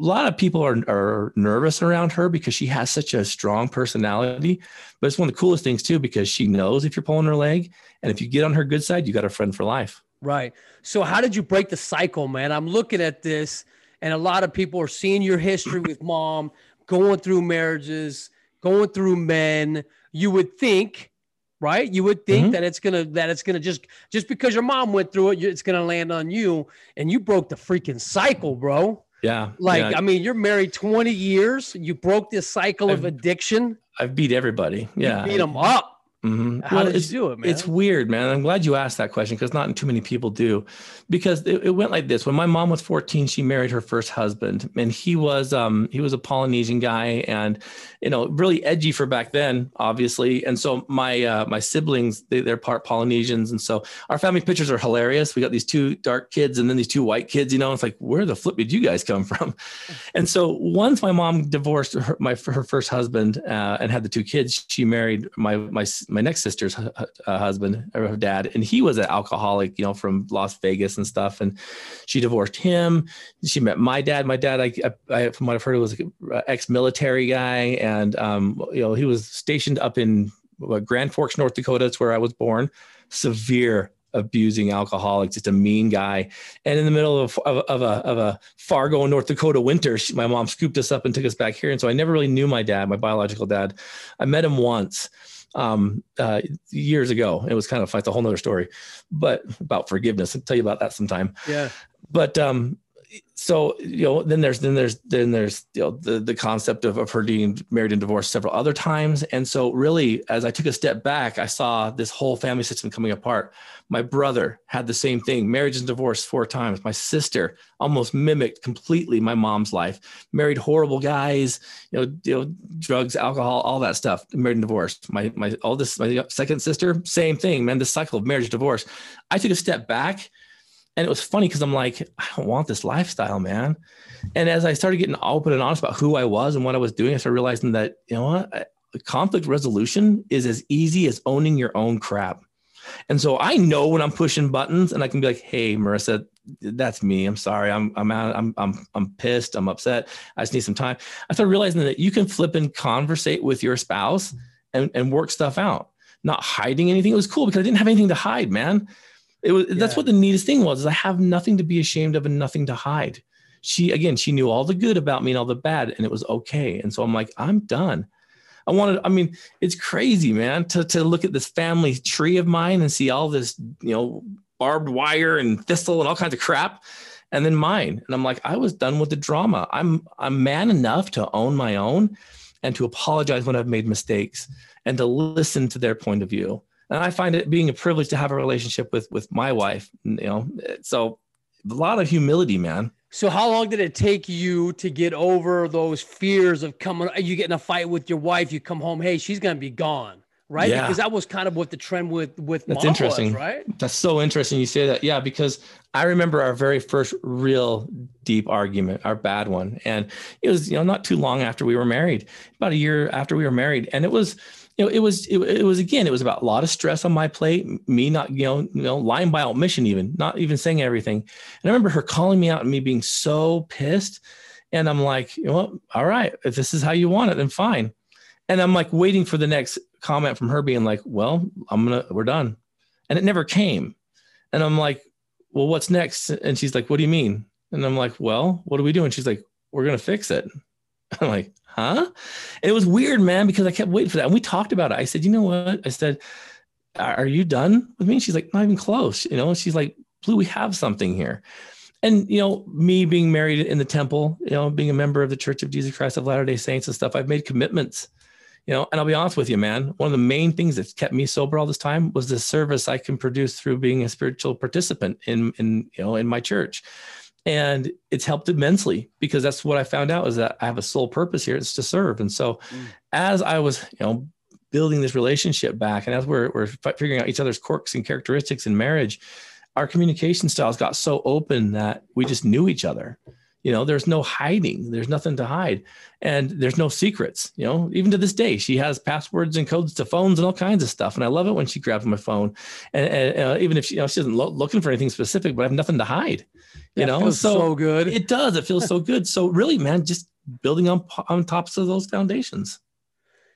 a lot of people are, are nervous around her because she has such a strong personality. But it's one of the coolest things too, because she knows if you're pulling her leg, and if you get on her good side, you got a friend for life. Right. So how did you break the cycle, man? I'm looking at this, and a lot of people are seeing your history with mom, going through marriages, going through men. You would think, right? You would think mm-hmm. that it's gonna that it's gonna just just because your mom went through it, it's gonna land on you, and you broke the freaking cycle, bro. Yeah. Like, yeah. I mean, you're married 20 years. You broke this cycle I've, of addiction. I've beat everybody. Yeah. You beat them up. Mm-hmm. How well, did you do it, man? It's weird, man. I'm glad you asked that question because not too many people do. Because it, it, went like this: when my mom was 14, she married her first husband, and he was um, he was a Polynesian guy, and you know, really edgy for back then, obviously. And so my uh, my siblings, they, they're part Polynesians, and so our family pictures are hilarious. We got these two dark kids and then these two white kids. You know, it's like where the flip did you guys come from? And so once my mom divorced her, my her first husband uh, and had the two kids, she married my my my next sister's uh, husband or dad, and he was an alcoholic, you know, from Las Vegas and stuff. And she divorced him. She met my dad. My dad, I, I from what I've heard, was an ex-military guy, and um, you know, he was stationed up in Grand Forks, North Dakota. That's where I was born. Severe abusing alcoholic, just a mean guy. And in the middle of, of, of, a, of a Fargo, North Dakota winter, she, my mom scooped us up and took us back here. And so I never really knew my dad, my biological dad. I met him once um, uh, years ago. It was kind of like a whole nother story, but about forgiveness. I'll tell you about that sometime. Yeah. But um, so you know then there's then there's then there's you know the the concept of, of her being married and divorced several other times. And so really as i took a step back i saw this whole family system coming apart. My brother had the same thing marriage and divorce four times. My sister almost mimicked completely my mom's life married horrible guys you know, you know drugs alcohol all that stuff married and divorced. My my oldest my second sister same thing man this cycle of marriage divorce. I took a step back And it was funny because I'm like, I don't want this lifestyle, man. And as I started getting open and honest about who I was and what I was doing, I started realizing that, you know what, conflict resolution is as easy as owning your own crap. And so I know when I'm pushing buttons and I can be like, hey, Marissa, that's me. I'm sorry. I'm I'm out, I'm I'm I'm pissed. I'm upset. I just need some time. I started realizing that you can flip and conversate with your spouse and, and work stuff out, not hiding anything. It was cool because I didn't have anything to hide, man. It was yeah. that's what the neatest thing was, is I have nothing to be ashamed of and nothing to hide. She again, she knew all the good about me and all the bad, and it was okay. And so I'm like, I'm done. I wanted, I mean, it's crazy, man, to, to look at this family tree of mine and see all this, you know, barbed wire and thistle and all kinds of crap. And then mine. And I'm like, I was done with the drama. I'm I'm man enough to own my own and to apologize when I've made mistakes and to listen to their point of view. And I find it being a privilege to have a relationship with with my wife. You know, so a lot of humility, man. So how long did it take you to get over those fears of coming? You get in a fight with your wife, you come home, hey, she's gonna be gone, right? Yeah. Because that was kind of what the trend with with that's interesting, was, right? That's so interesting you say that. Yeah, because I remember our very first real deep argument, our bad one, and it was you know not too long after we were married, about a year after we were married, and it was you know, it was it, it, was again, it was about a lot of stress on my plate, me not, you know, you know, lying by omission, even not even saying everything. And I remember her calling me out and me being so pissed. And I'm like, you know? All right, if this is how you want it, then fine. And I'm like waiting for the next comment from her being like, well, I'm gonna, we're done. And it never came. And I'm like, well, what's next? And she's like, what do you mean? And I'm like, well, what are we doing? She's like, we're gonna fix it. I'm like, huh? And it was weird, man, because I kept waiting for that. And we talked about it. I said, you know what? I said, are you done with me? She's like, not even close. You know, she's like, Blu, we have something here. And, you know, me being married in the temple, you know, being a member of the Church of Jesus Christ of Latter day Saints and stuff, I've made commitments, you know, and I'll be honest with you, man. One of the main things that's kept me sober all this time was the service I can produce through being a spiritual participant in, in, you know, in my church and it's helped immensely because that's what i found out is that i have a sole purpose here it's to serve. And so mm. as i was you know building this relationship back and as we're, we're figuring out each other's quirks and characteristics in marriage our communication styles got so open that we just knew each other. You know there's no hiding there's nothing to hide and there's no secrets you know even to this day she has passwords and codes to phones and all kinds of stuff and i love it when she grabs my phone. And, and uh, even if she, you know, she isn't lo- looking for anything specific but i have nothing to hide you know so, so good it does it feels so good so really man just building on on tops of those foundations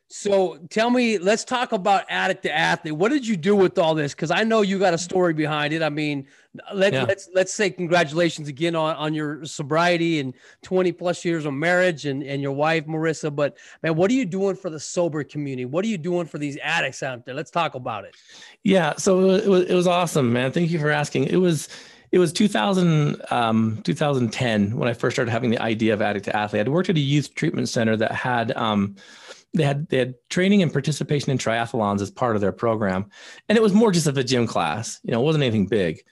so tell me, let's talk about addict to athlete. What did you do with all this? Because I know you got a story behind it. I mean, let, yeah. let's let's say congratulations again on, on your sobriety and 20 plus years of marriage and, and your wife, Marissa. But man, what are you doing for the sober community? What are you doing for these addicts out there? Let's talk about it. Yeah, so it was, it was awesome, man. Thank you for asking. It was it was 2000, um, 2010 when I first started having the idea of addict to athlete. I'd worked at a youth treatment center that had um, they had they had training and participation in triathlons as part of their program, and it was more just of a gym class. You know, it wasn't anything big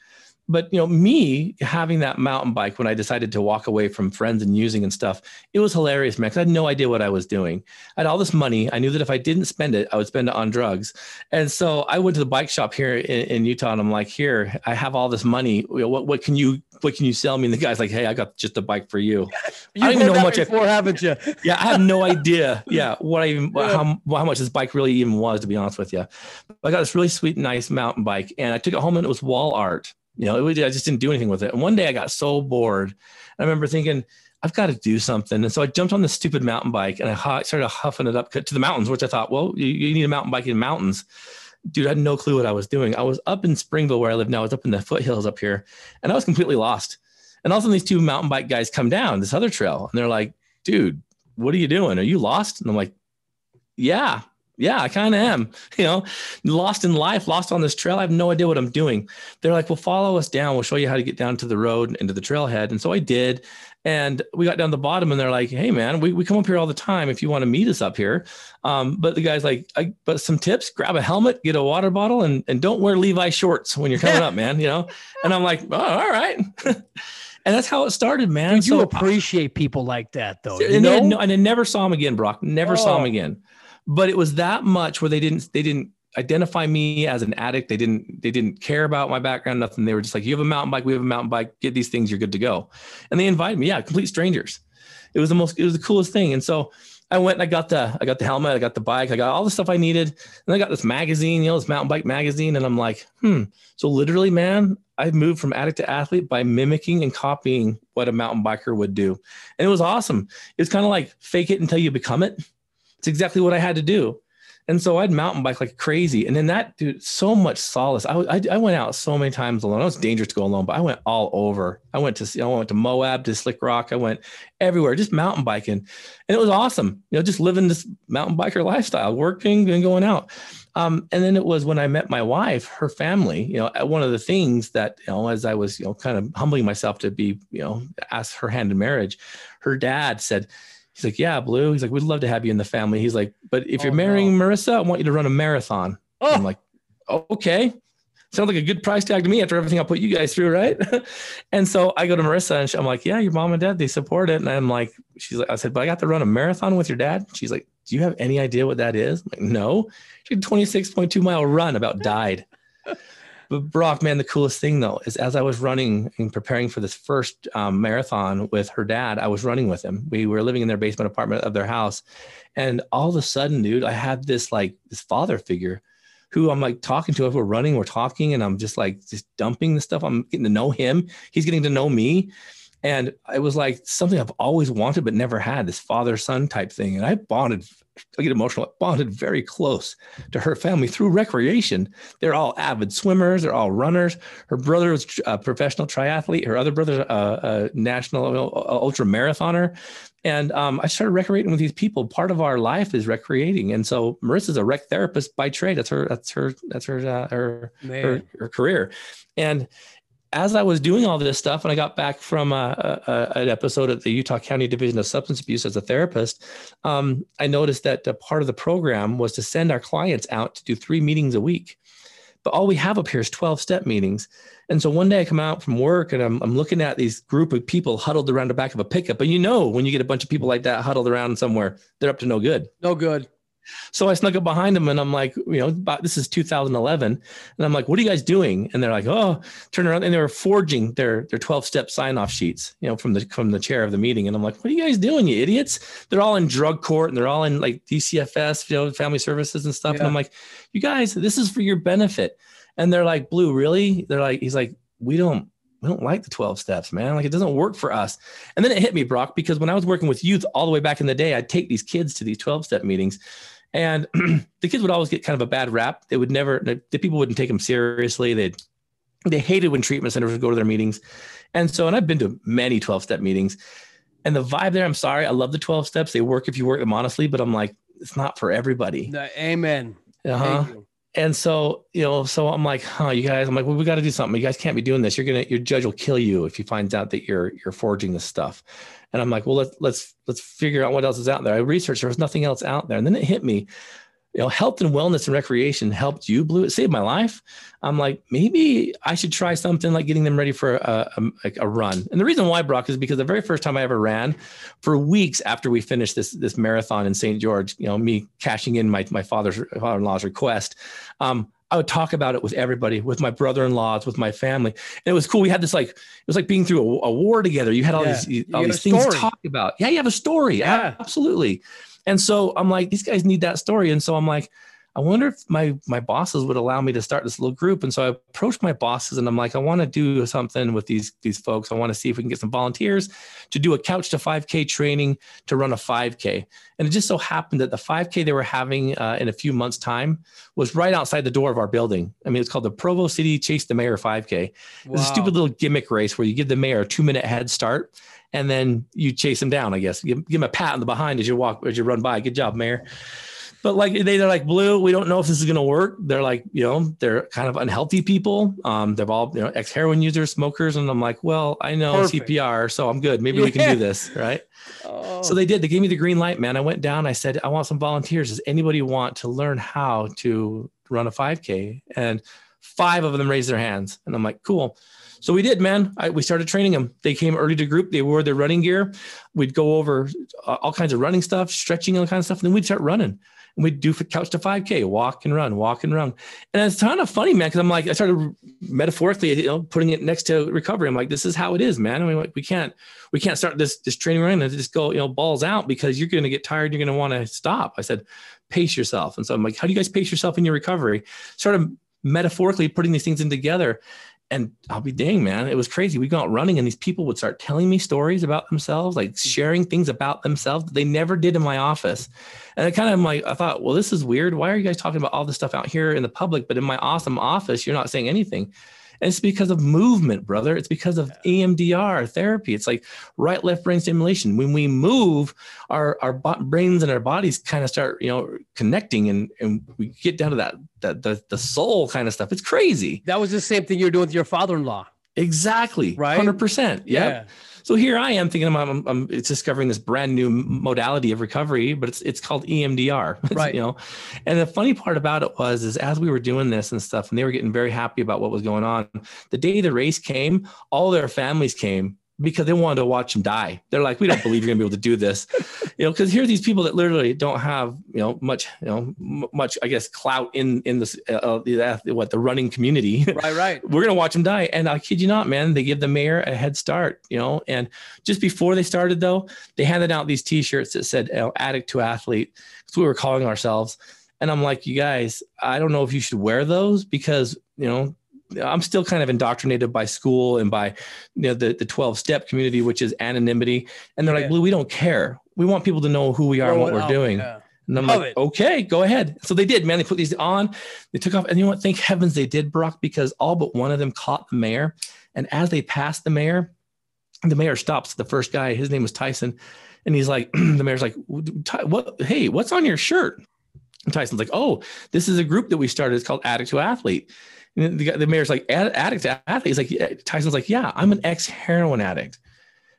but you know me having that mountain bike when i decided to walk away from friends and using and stuff it was hilarious man because i had no idea what i was doing. I had all this money. I knew that if i didn't spend it i would spend it on drugs. And so i went to the bike shop here in, in utah and i'm like here i have all this money. What, what can you what can you sell me? And the guy's like hey i got just a bike for you. You i don't even know much before I, haven't you? Yeah i have no idea yeah what i even yeah. how, how much this bike really even was to be honest with you but i got this really sweet nice mountain bike and i took it home and it was wall art you know, was, I just didn't do anything with it. And one day I got so bored. I remember thinking, I've got to do something. And so I jumped on this stupid mountain bike and I started huffing it up to the mountains, which I thought, well, you, you need a mountain bike in mountains. Dude, I had no clue what I was doing. I was up in Springville where I live now. I was up in the foothills up here and I was completely lost. And all of a sudden these two mountain bike guys come down this other trail and they're like, dude, what are you doing? Are you lost? And I'm like, yeah, yeah, I kind of am, you know, lost in life, lost on this trail. I have no idea what I'm doing. They're like, well, follow us down. We'll show you how to get down to the road and to the trailhead. And so I did. And we got down the bottom and they're like, hey, man, we, we come up here all the time if you want to meet us up here. Um, but the guy's like, I, but some tips grab a helmet, get a water bottle, and, and don't wear Levi shorts when you're coming up, man, you know? And I'm like, oh, all right. and that's how it started, man. Dude, you so, appreciate people like that, though. And, no, and I never saw him again, Brock. Never oh. saw him oh. again but it was that much where they didn't they didn't identify me as an addict. They didn't they didn't care about my background, nothing. They were just like, you have a mountain bike, we have a mountain bike, get these things, you're good to go. And they invited me, yeah, complete strangers. It was the most, it was the coolest thing. And so I went and I got the I got the helmet, I got the bike, I got all the stuff I needed. And I got this magazine, you know, this mountain bike magazine. And I'm like, hmm. So literally, man, I moved from addict to athlete by mimicking and copying what a mountain biker would do. And it was awesome. It's kind of like fake it until you become it. It's exactly what I had to do. And so I'd mountain bike like crazy. And then that, dude, so much solace. I, I, I, went out so many times alone. It was dangerous to go alone, but I went all over. I went to, I went to Moab, to Slick Rock. I went everywhere, just mountain biking. And it was awesome. You know, just living this mountain biker lifestyle, working and going out. Um, and then it was when I met my wife, her family, you know, one of the things that, you know, as I was, you know, kind of humbling myself to be, you know, ask her hand in marriage, her dad said, He's like, yeah, Blu. He's like, we'd love to have you in the family. He's like, but if oh, you're marrying no. Marissa, I want you to run a marathon. Oh. I'm like, okay. Sounds like a good price tag to me after everything I put you guys through, right? and so I go to Marissa and she, I'm like, yeah, your mom and dad, they support it. And I'm like, she's like, I said, but I got to run a marathon with your dad. She's like, do you have any idea what that is? I'm like, no. She had 26.2 mile run about died. But Brock, man, the coolest thing though is as I was running and preparing for this first um, marathon with her dad, I was running with him. We were living in their basement apartment of their house, and all of a sudden, dude, I had this like this father figure who I'm like talking to. If we're running, we're talking, and I'm just like just dumping the stuff. I'm getting to know him. He's getting to know me. And it was like something I've always wanted but never had this father son type thing. And I bonded I get emotional, bonded very close to her family through recreation. They're all avid swimmers. They're all runners. Her brother was a professional triathlete. Her other brother, a, a national ultra marathoner. And um, I started recreating with these people. Part of our life is recreating. And so Marissa's a rec therapist by trade. That's her. That's her. That's her. Uh, her, her, her career. And as I was doing all this stuff, and I got back from a, uh, a, uh, an episode at the Utah County Division of Substance Abuse as a therapist, um, I noticed that part of the program was to send our clients out to do three meetings a week. But all we have up here is 12 step meetings. And so one day I come out from work and I'm, I'm looking at these group of people huddled around the back of a pickup. And you know, when you get a bunch of people like that huddled around somewhere, they're up to no good. No good. So I snuck up behind them and I'm like, you know, about, this is 2011. And I'm like, what are you guys doing? And they're like, oh, turn around. And they were forging their, their 12 step sign off sheets, you know, from the, from the chair of the meeting. And I'm like, what are you guys doing, you idiots? They're all in drug court and they're all in like DCFS, you know, family services and stuff. Yeah. And I'm like, you guys, this is for your benefit. And they're like, Blu, really? They're like, he's like, we don't, we don't like the 12 steps, man. Like it doesn't work for us. And then it hit me, Brock, because when I was working with youth all the way back in the day, I'd take these kids to these 12 step meetings and the kids would always get kind of a bad rap. They would never, the people wouldn't take them seriously. They'd, they hated when treatment centers would go to their meetings. And so, and I've been to many 12 step meetings and the vibe there, I'm sorry. I love the 12 steps. They work if you work them honestly, but I'm like, it's not for everybody. Amen. Uh-huh. And so, you know, so I'm like, huh, you guys, I'm like, well, we got to do something. You guys can't be doing this. You're going to, your judge will kill you if he finds out that you're, you're forging this stuff. And I'm like, well, let's let's let's figure out what else is out there. I researched there was nothing else out there, and then it hit me. You know, health and wellness and recreation helped you, Blu. It saved my life. I'm like, maybe I should try something like getting them ready for a, a, a run. And the reason why, Brock, is because the very first time I ever ran, for weeks after we finished this this marathon in St. George, you know, me cashing in my my father's father-in-law's request, um, I would talk about it with everybody, with my brother-in-laws, with my family. And it was cool. We had this like, it was like being through a, a war together. You had all yeah. these, all these things to talk about. Yeah, you have a story. Yeah. Absolutely. And so I'm like, these guys need that story. And so I'm like, I wonder if my my bosses would allow me to start this little group. And so I approached my bosses and I'm like, I want to do something with these these folks. I want to see if we can get some volunteers to do a couch to 5K training to run a 5K. And it just so happened that the 5K they were having uh, in a few months' time was right outside the door of our building. I mean, it's called the Provo City Chase the Mayor 5K. Wow. It's a stupid little gimmick race where you give the mayor a two minute head start and then you chase him down. I guess give, give him a pat on the behind as you walk as you run by. Good job, Mayor but like they, they're like Blu we don't know if this is going to work they're like you know they're kind of unhealthy people um they're all you know ex-heroin users smokers and i'm like well i know Perfect. cpr so i'm good maybe yeah. we can do this right oh. so they did they gave me the green light man i went down i said i want some volunteers does anybody want to learn how to run a 5k and five of them raised their hands and i'm like cool so we did, man. I, we started training them. They came early to group. They wore their running gear. We'd go over uh, all kinds of running stuff, stretching, all kinds of stuff. And then we'd start running. And we'd do couch to 5K, walk and run, walk and run. And it's kind of funny, man, because I'm like, I started metaphorically, you know, putting it next to recovery. I'm like, this is how it is, man. I mean, like, we can't, we can't start this this training run and just go, you know, balls out because you're going to get tired. You're going to want to stop. I said, pace yourself. And so I'm like, how do you guys pace yourself in your recovery? Sort of metaphorically putting these things in together and I'll be dang, man, it was crazy. We got running, and these people would start telling me stories about themselves, like mm-hmm. sharing things about themselves that they never did in my office. And I kind of like, I thought, well, this is weird. Why are you guys talking about all this stuff out here in the public, but in my awesome office, you're not saying anything? And it's because of movement, brother. It's because of EMDR therapy. It's like right left brain stimulation. When we move, our our brains and our bodies kind of start, you know, connecting and and we get down to that that the, the soul kind of stuff. It's crazy. That was the same thing you're doing with your father-in-law. Exactly. Right. 100%. Yep. Yeah. So here I am thinking I'm, I'm, I'm, it's discovering this brand new modality of recovery, but it's it's called EMDR. It's, right. You know, and the funny part about it was is as we were doing this and stuff, and they were getting very happy about what was going on. The day the race came, all their families came because they wanted to watch him die. They're like, we don't believe you're gonna be able to do this, you know, because here are these people that literally don't have, you know, much, you know, m- much, I guess, clout in in this, uh, uh the, what the running community. Right, right. We're gonna watch him die, and I kid you not, man, they give the mayor a head start, you know. And just before they started, though, they handed out these T-shirts that said you know, "Addict to Athlete," because we were calling ourselves. And I'm like, you guys, I don't know if you should wear those because you know I'm still kind of indoctrinated by school and by you know the the 12 step community, which is anonymity. And they're yeah. like, Blu, we don't care. We want people to know who we are and what we're doing. Yeah. And I'm Love like, it. okay, go ahead. So they did, man. They put these on, they took off. And you know what? Thank heavens they did, Brock, because all but one of them caught the mayor. And as they passed the mayor, the mayor stops the first guy. His name was Tyson. And he's like, the mayor's like, what? Hey, what's on your shirt? And Tyson's like, oh, this is a group that we started. It's called Addict to Athlete. And the, the mayor's like, addict to athlete. He's like, Tyson's like, yeah, I'm an ex heroin addict.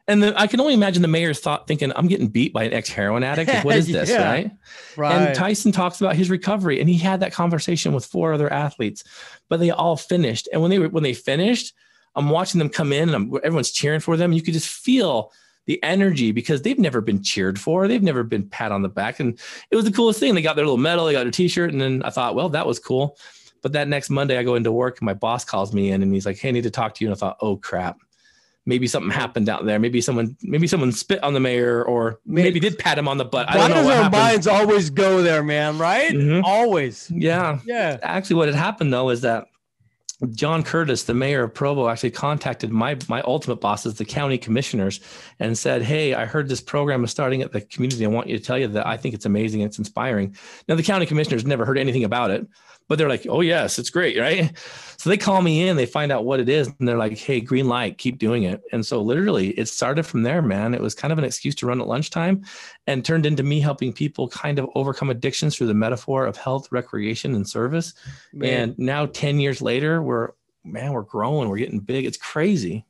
And the, I can only imagine the mayor's thought thinking, I'm getting beat by an ex heroin addict. Like, what is this? yeah. right? Right. And Tyson talks about his recovery and he had that conversation with four other athletes, but they all finished. And when they were, when they finished, I'm watching them come in and I'm, everyone's cheering for them. You could just feel the energy because they've never been cheered for. They've never been pat on the back. And it was the coolest thing. They got their little medal, they got their t-shirt. And then I thought, well, that was cool. But that next Monday, I go into work and my boss calls me in and he's like, "Hey, I need to talk to you." And I thought, "Oh crap." Maybe something happened out there. Maybe someone, maybe someone spit on the mayor, or maybe did pat him on the butt. I don't know. What our minds always go there, man. Right? Mm-hmm. Always. Yeah. Yeah. Actually, what had happened though is that John Curtis, the mayor of Provo, actually contacted my my ultimate bosses, the county commissioners, and said, "Hey, I heard this program is starting at the community. I want you to tell you that I think it's amazing. It's inspiring." Now, the county commissioners never heard anything about it, but they're like, oh yes, it's great, right? So they call me in, they find out what it is, and they're like, hey, green light, keep doing it. And so literally, it started from there, man. It was kind of an excuse to run at lunchtime, and turned into me helping people kind of overcome addictions through the metaphor of health, recreation, and service. Man. And now, ten years later, we're man, we're growing, we're getting big. It's crazy.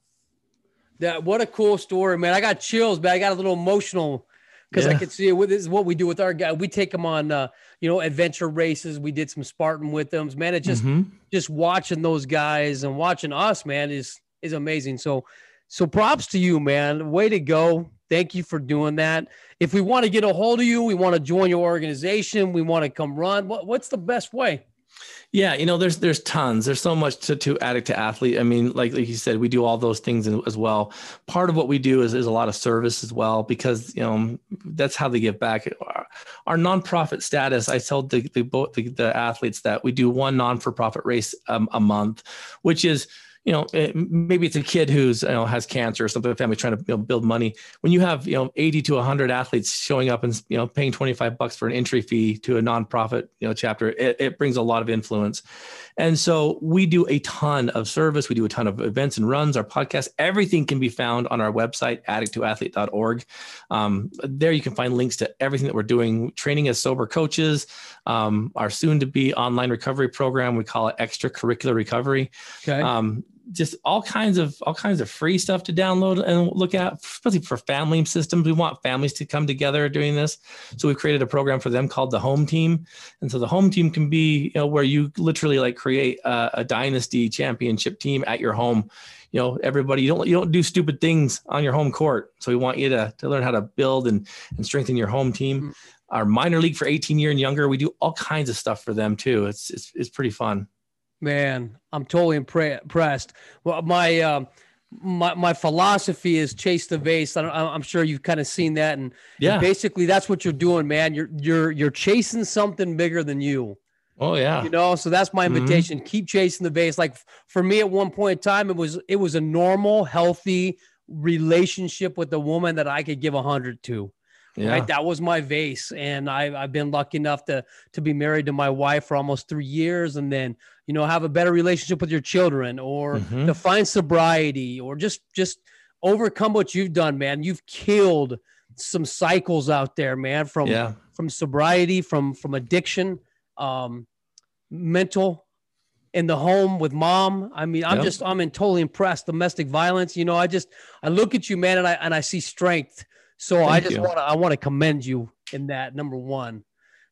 That what a cool story, man. I got chills, but I got a little emotional because yeah. I could see it. This is what we do with our guy. We take them on, uh, you know, adventure races. We did some Spartan with them. Man, it just mm-hmm. just watching those guys and watching us, man, is is amazing. So, so props to you, man. Way to go. Thank you for doing that. If we want to get a hold of you, we want to join your organization, we want to come run. What, what's the best way? Yeah, you know, there's there's tons. There's so much to, to addict to athlete. I mean, like like you said, we do all those things as well. Part of what we do is, is a lot of service as well because you know that's how they give back. Our, our nonprofit status. I told the the, the the athletes that we do one non for profit race um, a month, which is you know, eh, maybe it's a kid who's you know has cancer or something. The family trying to you know, build money. When you have you know 80 to 100 athletes showing up and you know paying 25 bucks for an entry fee to a nonprofit you know chapter, it, it brings a lot of influence. And so we do a ton of service. We do a ton of events and runs. Our podcast, everything can be found on our website, addicttoathlete.org. Um, there you can find links to everything that we're doing, training as sober coaches, um, our soon to be online recovery program. We call it extracurricular recovery. Okay. Um, just all kinds of all kinds of free stuff to download and look at, especially for family systems. We want families to come together doing this, so we've created a program for them called the Home Team. And so the Home Team can be you know, where you literally like create a, a dynasty championship team at your home. You know, everybody you don't you don't do stupid things on your home court. So we want you to to learn how to build and and strengthen your home team. Mm. our minor league for 18 year and younger. We do all kinds of stuff for them too. It's it's it's pretty fun. Man, I'm totally impressed. Well, my um, my my philosophy is chase the vase. I am sure you've kind of seen that, and yeah, and basically that's what you're doing, man. You're you're you're chasing something bigger than you. Oh yeah. You know, so that's my mm-hmm. invitation. Mm-hmm. Keep chasing the vase. Like for me at one point in time, it was it was a normal, healthy relationship with a woman that I could give a hundred to. Yeah. Right. That was my vase. And I, I've been lucky enough to to be married to my wife for almost three years and then, you know, have a better relationship with your children or mm-hmm. to find sobriety or just just overcome what you've done, man. You've killed some cycles out there, man, from yeah. from sobriety, from from addiction um, mental in the home with mom. I mean, I'm yep. just I'm in totally impressed. Domestic violence, you know, I just I look at you, man, and I and I see strength. So Thank I just want to I want to commend you in that number one.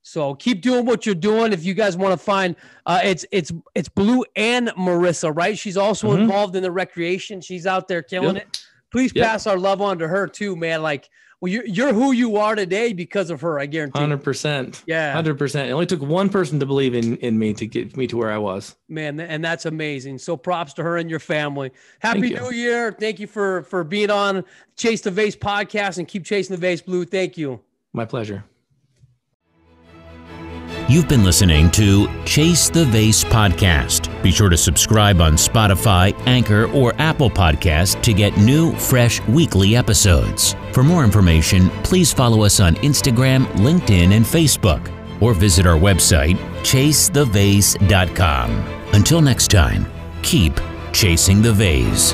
So keep doing what you're doing. If you guys want to find, uh, it's it's it's Blue and Marissa, right? She's also mm-hmm. involved in the recreation. She's out there killing yep. it. Please yep. pass our love on to her too, man. Like well, you're, you're who you are today because of her. I guarantee. Hundred percent. Yeah. Hundred percent. It only took one person to believe in in me to get me to where I was. Man, and that's amazing. So props to her and your family. Happy New Year. Thank you for for being on Chase the Vase podcast and keep chasing the vase Blu. Thank you. My pleasure. You've been listening to Chase the Vase podcast. Be sure to subscribe on Spotify, Anchor, or Apple Podcast to get new, fresh weekly episodes. For more information, please follow us on Instagram, LinkedIn, and Facebook, or visit our website, chasethevase.com. Until next time, keep chasing the vase.